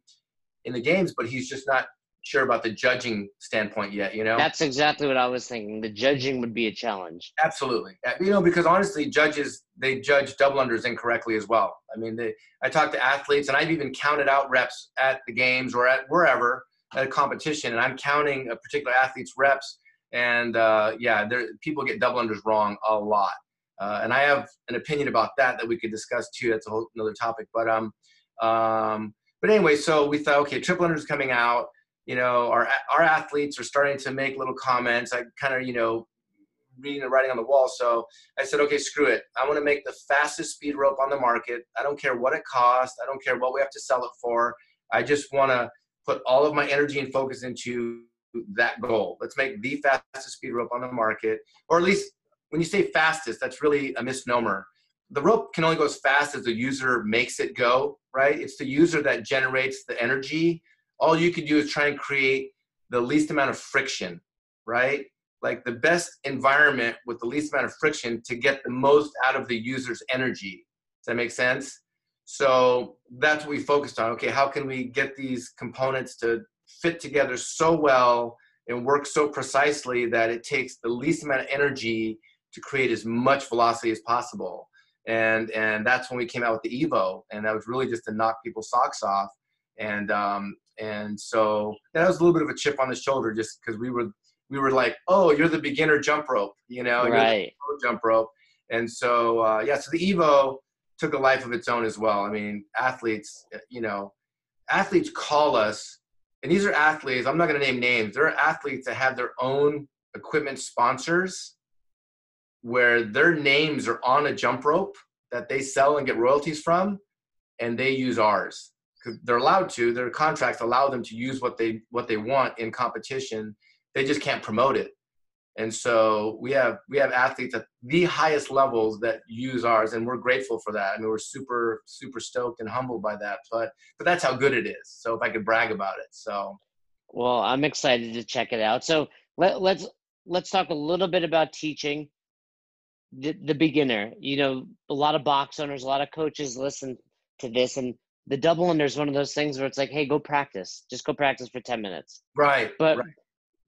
Speaker 2: in the games, but he's just not sure about the judging standpoint yet, you know?
Speaker 1: That's exactly what I was thinking. The judging would be a challenge.
Speaker 2: Absolutely. Uh, you know, because honestly, judges, they judge double unders incorrectly as well. I mean, they, I talk to athletes and I've even counted out reps at the games or at wherever at a competition and I'm counting a particular athlete's reps. And uh, yeah, there, people get double unders wrong a lot. Uh, and I have an opinion about that that we could discuss too. That's a whole another topic. But um, um, but anyway, so we thought, okay, triple unders coming out you know, our our athletes are starting to make little comments. I kind of, you know, reading the writing on the wall. So I said, okay, screw it. I want to make the fastest speed rope on the market. I don't care what it costs. I don't care what we have to sell it for. I just want to put all of my energy and focus into that goal. Let's make the fastest speed rope on the market, or at least when you say fastest, that's really a misnomer. The rope can only go as fast as the user makes it go, right? It's the user that generates the energy all you can do is try and create the least amount of friction, right? Like the best environment with the least amount of friction to get the most out of the user's energy. Does that make sense? So that's what we focused on. Okay, how can we get these components to fit together so well and work so precisely that it takes the least amount of energy to create as much velocity as possible? And and that's when we came out with the Evo, and that was really just to knock people's socks off. And um, and so that was a little bit of a chip on the shoulder just because we were we were like oh you're the beginner jump rope you know
Speaker 1: right
Speaker 2: jump rope and so uh, yeah so the evo took a life of its own as well. I mean athletes you know athletes call us and these are athletes i'm not going to name names there are athletes that have their own equipment sponsors where their names are on a jump rope that they sell and get royalties from and they use ours. They're allowed to their contracts allow them to use what they what they want in competition. They just can't promote it and so we have we have athletes at the highest levels that use ours and we're grateful for that I mean we're super super stoked and humbled by that but but that's how good it is so if i could brag about it so
Speaker 1: well i'm excited to check it out so let, let's let's talk a little bit about teaching the, the beginner you know a lot of box owners a lot of coaches listen to this and the double under is one of those things where it's like, hey, go practice. Just go practice for 10 minutes.
Speaker 2: Right.
Speaker 1: But
Speaker 2: right.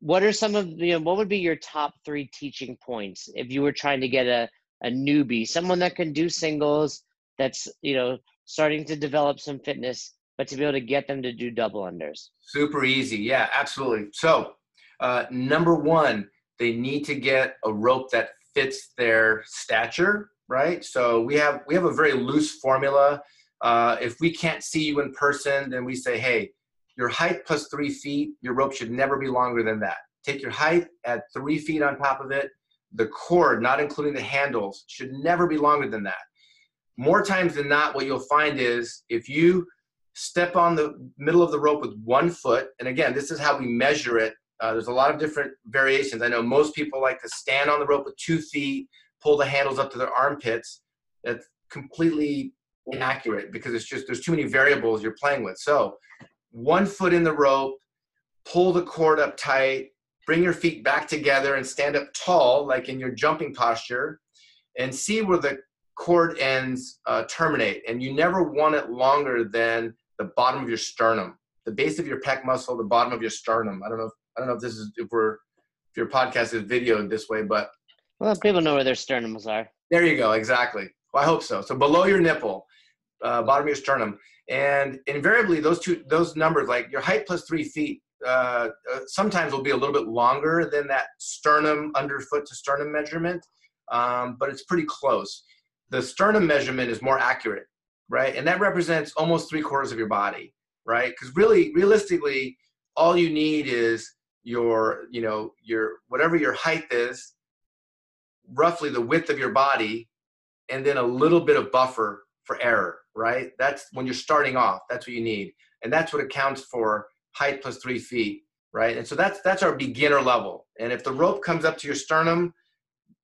Speaker 1: What are some of the, you know, what would be your top three teaching points if you were trying to get a, a newbie, someone that can do singles, that's, you know, starting to develop some fitness, but to be able to get them to do double unders?
Speaker 2: Super easy. Yeah, absolutely. So, uh, number one, they need to get a rope that fits their stature, right? So we have we have a very loose formula uh, if we can't see you in person, then we say, hey, your height plus three feet, your rope should never be longer than that. Take your height, add three feet on top of it. The cord, not including the handles, should never be longer than that. More times than not, what you'll find is if you step on the middle of the rope with one foot, and again, this is how we measure it. Uh, there's a lot of different variations. I know most people like to stand on the rope with two feet, pull the handles up to their armpits. That's completely inaccurate because it's just there's too many variables you're playing with. So one foot in the rope, pull the cord up tight, bring your feet back together and stand up tall, like in your jumping posture, and see where the cord ends uh, terminate, and you never want it longer than the bottom of your sternum, the base of your pec muscle, the bottom of your sternum. I don't know. If, I don't know if this is if we're if your podcast is videoed this way, but
Speaker 1: well, people know where their sternums are.
Speaker 2: There you go. Exactly. Well, I hope so. So below your nipple, uh, bottom of your sternum, and invariably those two those numbers, like your height plus three feet, uh, uh, sometimes will be a little bit longer than that sternum underfoot to sternum measurement, um, but it's pretty close. The sternum measurement is more accurate, right? And that represents almost three quarters of your body, right? Because really, realistically, all you need is your, you know, your whatever your height is, roughly the width of your body, and then a little bit of buffer for error, right? That's when you're starting off. That's what you need, and that's what accounts for height plus three feet, right? And so that's that's our beginner level. And if the rope comes up to your sternum,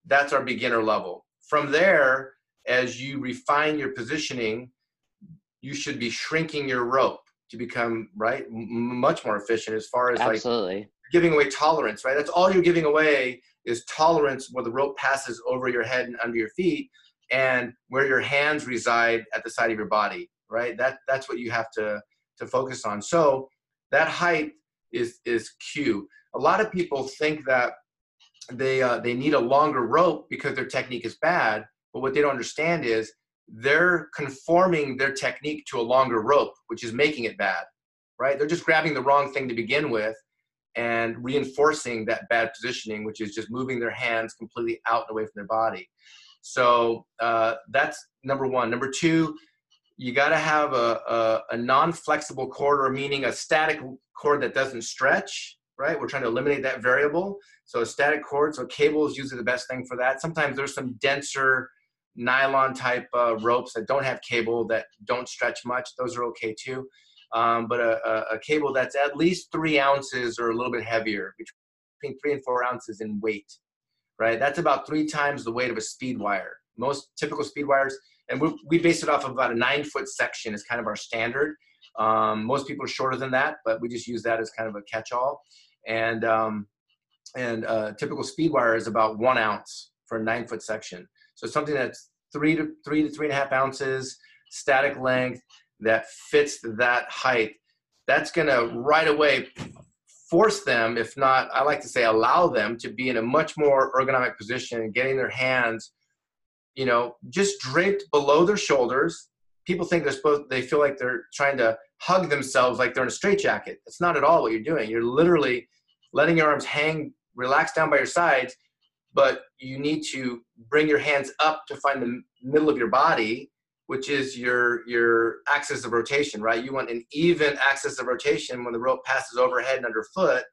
Speaker 2: that's our beginner level. From there, as you refine your positioning, you should be shrinking your rope to become right m- much more efficient as far as
Speaker 1: Absolutely.
Speaker 2: like giving away tolerance, right? That's all you're giving away is tolerance where the rope passes over your head and under your feet and where your hands reside at the side of your body, right? That that's what you have to to focus on. So that height is is cue. A lot of people think that they uh, they need a longer rope because their technique is bad, but what they don't understand is they're conforming their technique to a longer rope, which is making it bad, right? They're just grabbing the wrong thing to begin with and reinforcing that bad positioning, which is just moving their hands completely out and away from their body. So uh, that's number one. Number two, you got to have a, a, a non-flexible cord or meaning a static cord that doesn't stretch right? We're trying to eliminate that variable. So a static cord so cable is usually the best thing for that. Sometimes there's some denser nylon type uh, ropes that don't have cable that don't stretch much. Those are okay too. Um, but a, a, a, cable that's at least three ounces or a little bit heavier between three and four ounces in weight right that's about three times the weight of a speed wire most typical speed wires and we, we base it off of about a nine foot section is kind of our standard. Um, most people are shorter than that, but we just use that as kind of a catch-all. And um, and uh, typical speed wire is about one ounce for a nine foot section. So something that's three to three to three and a half ounces, static length that fits that height. That's gonna right away force them, if not, I like to say allow them to be in a much more ergonomic position, getting their hands you know, just draped below their shoulders. People think they're supposed, they feel like they're trying to hug themselves like they're in a straitjacket. It's not at all what you're doing. You're literally letting your arms hang, relax down by your sides, but you need to bring your hands up to find the middle of your body, which is your your axis of rotation, right? You want an even axis of rotation when the rope passes overhead and underfoot.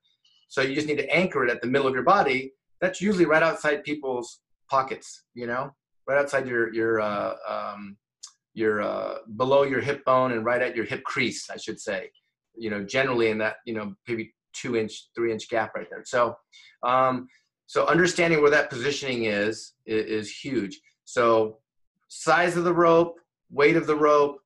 Speaker 2: So you just need to anchor it at the middle of your body. That's usually right outside people's pockets, you know? right outside your your uh, um, your uh, below your hip bone and right at your hip crease, I should say. You know, generally in that you know maybe two inch, three inch gap right there. So, um, so understanding where that positioning is, is is huge. So, size of the rope, weight of the rope,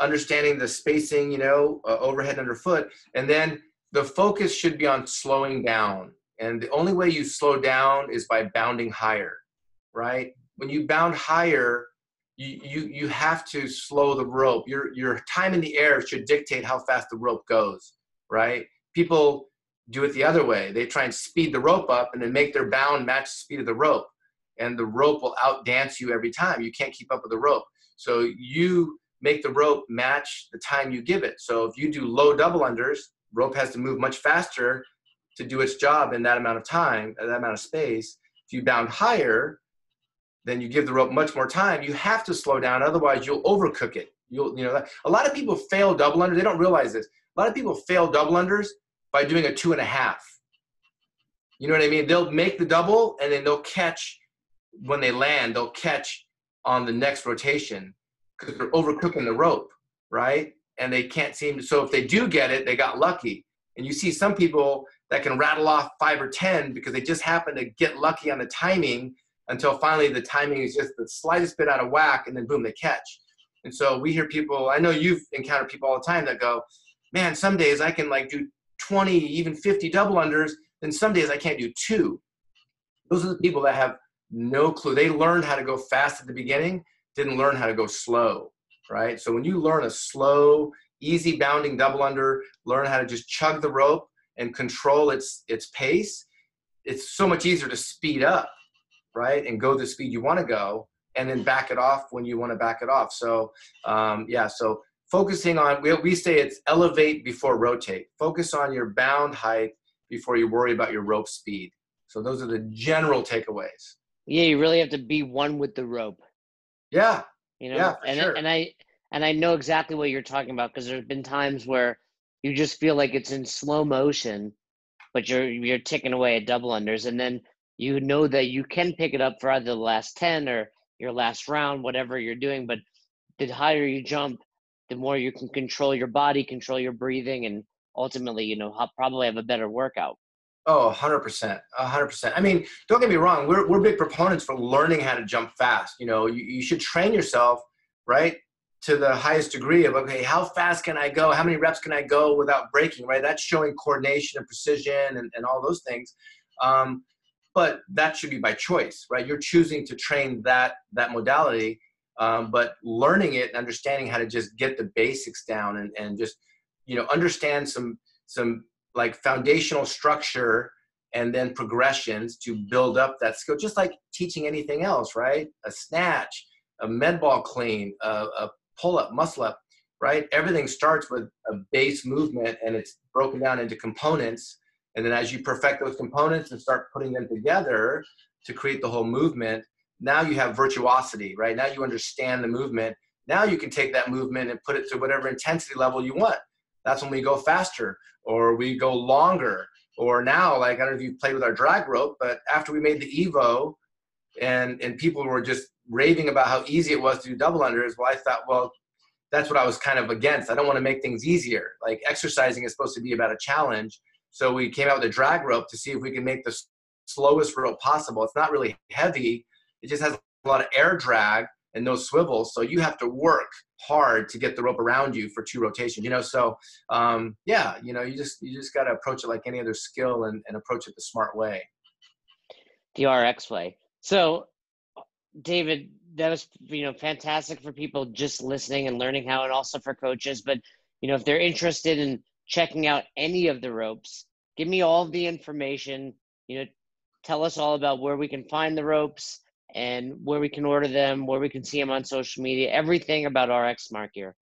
Speaker 2: understanding the spacing, you know, uh, overhead underfoot, and then the focus should be on slowing down. And the only way you slow down is by bounding higher, right? when you bound higher, you, you, you have to slow the rope. Your, your time in the air should dictate how fast the rope goes, right? People do it the other way. They try and speed the rope up and then make their bound match the speed of the rope. And the rope will outdance you every time. You can't keep up with the rope. So you make the rope match the time you give it. So if you do low double unders, rope has to move much faster to do its job in that amount of time, uh, that amount of space. If you bound higher, then you give the rope much more time. You have to slow down, otherwise you'll overcook it. You'll, you know, a lot of people fail double unders. They don't realize this. A lot of people fail double unders by doing a two and a half. You know what I mean? They'll make the double and then they'll catch when they land. They'll catch on the next rotation because they're overcooking the rope, right? And they can't seem to. So if they do get it, they got lucky. And you see some people that can rattle off five or ten because they just happen to get lucky on the timing until finally the timing is just the slightest bit out of whack and then boom they catch and so we hear people i know you've encountered people all the time that go man some days i can like do 20 even 50 double unders then some days i can't do two those are the people that have no clue they learned how to go fast at the beginning didn't learn how to go slow, right? So when you learn a slow, easy bounding double under, learn how to just chug the rope and control its its pace, it's so much easier to speed up, right? And go the speed you want to go and then back it off when you want to back it off. So um, yeah, so focusing on we, we say it's elevate before rotate. Focus on your bound height before you worry about your rope speed. So those are the general takeaways.
Speaker 1: Yeah, you really have to be one with the rope.
Speaker 2: Yeah.
Speaker 1: You know,
Speaker 2: yeah,
Speaker 1: and
Speaker 2: sure.
Speaker 1: and I and I know exactly what you're talking about because there's been times where you just feel like it's in slow motion, but you're you're ticking away at double unders, and then you know that you can pick it up for either the last ten or your last round, whatever you're doing. But the higher you jump, the more you can control your body, control your breathing, and ultimately, you know, probably have a better workout.
Speaker 2: Oh, 100%. 100%. I mean, don't get me wrong. We're, we're big proponents for learning how to jump fast. You know, you, you should train yourself, right, to the highest degree of, okay, how fast can I go? How many reps can I go without breaking, right? That's showing coordination and precision and, and all those things. Um, but that should be by choice, right? You're choosing to train that, that modality, um, but learning it and understanding how to just get the basics down and, and just, you know, understand some, some like foundational structure and then progressions to build up that skill, just like teaching anything else, right? A snatch, a med ball clean, a, a pull up, muscle up, right? Everything starts with a base movement and it's broken down into components. And then as you perfect those components and start putting them together to create the whole movement, now you have virtuosity, right? Now you understand the movement. Now you can take that movement and put it to whatever intensity level you want. That's when we go faster or we go longer. Or now, like I don't know if you played with our drag rope, but after we made the Evo, and and people were just raving about how easy it was to do double unders. Well, I thought, well, that's what I was kind of against. I don't want to make things easier. Like exercising is supposed to be about a challenge. So we came out with a drag rope to see if we can make the slowest rope possible. It's not really heavy. It just has a lot of air drag and no swivels. So you have to work hard to get the rope around you for two rotations, you know? So um, yeah, you know, you just, you just got to approach it like any other skill and, and approach it the smart way.
Speaker 1: The RX way. So David, that was, you know, fantastic for people just listening and learning how and also for coaches. But, you know, if they're interested in checking out any of the ropes, give me all the information, you know, tell us all about where we can find the ropes, and where we can order them, where we can see them on social media, everything about RX Smart Gear.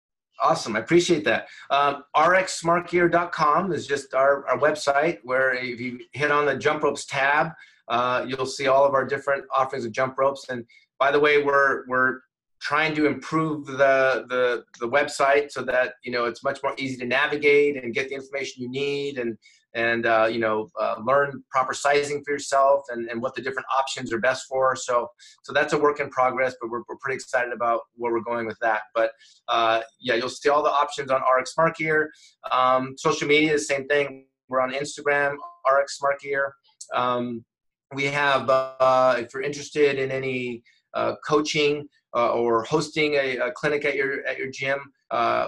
Speaker 2: Awesome. I appreciate that. Um, RxSmartGear.com is just our, our website where if you hit on the jump ropes tab, uh, you'll see all of our different offerings of jump ropes. And by the way, we're, we're trying to improve the, the, the website so that, you know, it's much more easy to navigate and get the information you need. And, and uh, you know uh, learn proper sizing for yourself and, and what the different options are best for. So so that's a work in progress but we're, we're pretty excited about where we're going with that. But uh, yeah you'll see all the options on rx smart gear um, social media the same thing. We're on instagram rx smart gear um, we have uh, if you're interested in any uh, coaching uh, or hosting a, a, clinic at your at your gym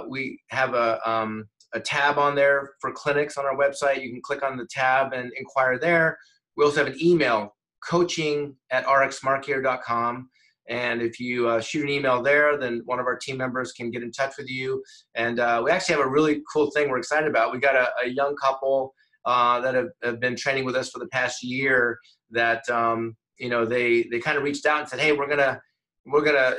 Speaker 2: we have a um, a tab on there for clinics on our website. You can click on the tab and inquire there. We also have an email, coaching at rxsmartgear.com. And if you uh, shoot an email there, then one of our team members can get in touch with you. And uh, we actually have a really cool thing we're excited about. We got a, a young couple uh, that have, have, been training with us for the past year that, um, you know, they, they kind of reached out and said, hey, we're going to, we're going to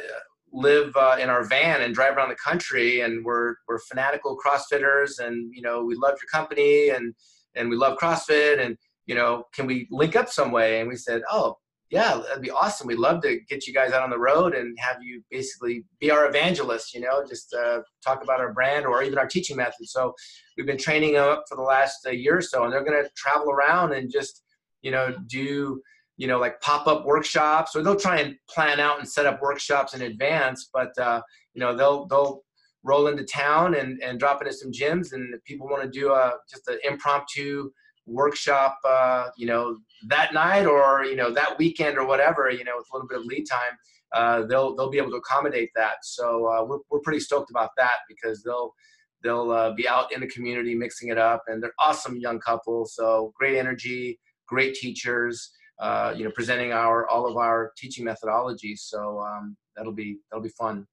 Speaker 2: live uh, in our van and drive around the country and we're we're fanatical crossfitters and you know we love your company and and we love crossfit and you know can we link up some way? And we said oh yeah that'd be awesome. We'd love to get you guys out on the road and have you basically be our evangelist you know just uh, talk about our brand or even our teaching method so we've been training them up for the last uh, year or so and they're going to travel around and just you know do you know, like pop-up workshops, or they'll try and plan out and set up workshops in advance. But uh, you know, they'll they'll roll into town and, and drop into some gyms, and if people want to do a just an impromptu workshop, uh, you know, that night or you know that weekend or whatever, you know, with a little bit of lead time, uh, they'll they'll be able to accommodate that. So uh, we're we're pretty stoked about that because they'll they'll uh, be out in the community mixing it up, and they're awesome young couples. So great energy, great teachers uh, you know, presenting our all of our teaching methodologies. So um, that'll be that'll be fun.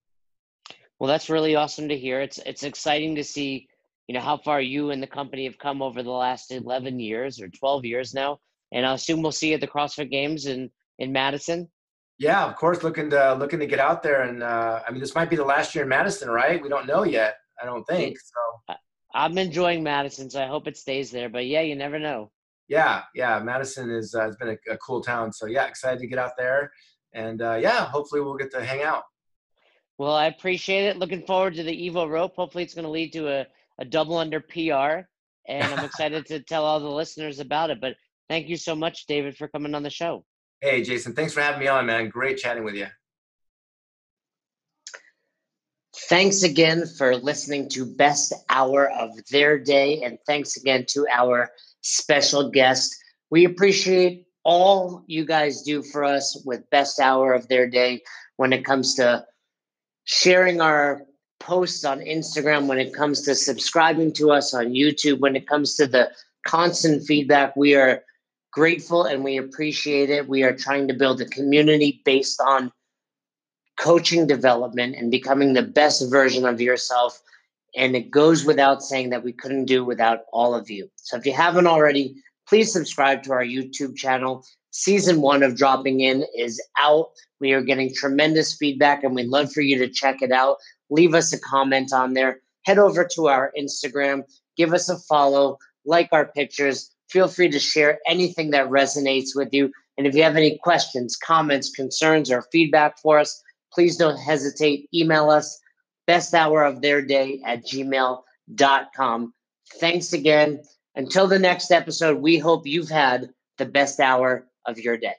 Speaker 1: Well, that's really awesome to hear. It's it's exciting to see, you know, how far you and the company have come over the last 11 years or 12 years now. And I assume we'll see you at the CrossFit Games in in Madison.
Speaker 2: Yeah, of course, looking to looking to get out there, and uh, I mean, this might be the last year in Madison, right? We don't know yet. I don't think so.
Speaker 1: I'm enjoying Madison, so I hope it stays there. But yeah, you never know.
Speaker 2: Yeah, yeah, Madison is uh, has been a, a, cool town. So yeah, excited to get out there, and uh, yeah, hopefully we'll get to hang out.
Speaker 1: Well, I appreciate it. Looking forward to the Evo rope. Hopefully, it's going to lead to a, a double under PR, and I'm excited to tell all the listeners about it. But thank you so much, David, for coming on the show.
Speaker 2: Hey, Jason, thanks for having me on, man. Great chatting with you.
Speaker 1: Thanks again for listening to Best Hour of Their Day, and thanks again to our special guest. We appreciate all you guys do for us with Best Hour of Their Day when it comes to sharing our posts on Instagram, when it comes to subscribing to us on YouTube, when it comes to the constant feedback. We are grateful and we appreciate it. We are trying to build a community based on coaching development and becoming the best version of yourself. And it goes without saying that we couldn't do without all of you. So if you haven't already, please subscribe to our YouTube channel. Season one of Dropping In is out. We are getting tremendous feedback and we'd love for you to check it out. Leave us a comment on there. Head over to our Instagram, give us a follow, like our pictures. Feel free to share anything that resonates with you. And if you have any questions, comments, concerns, or feedback for us, please don't hesitate. Email us best hour of their day at gmail.com. Thanks again. Until the next episode, we hope you've had the best hour of your day.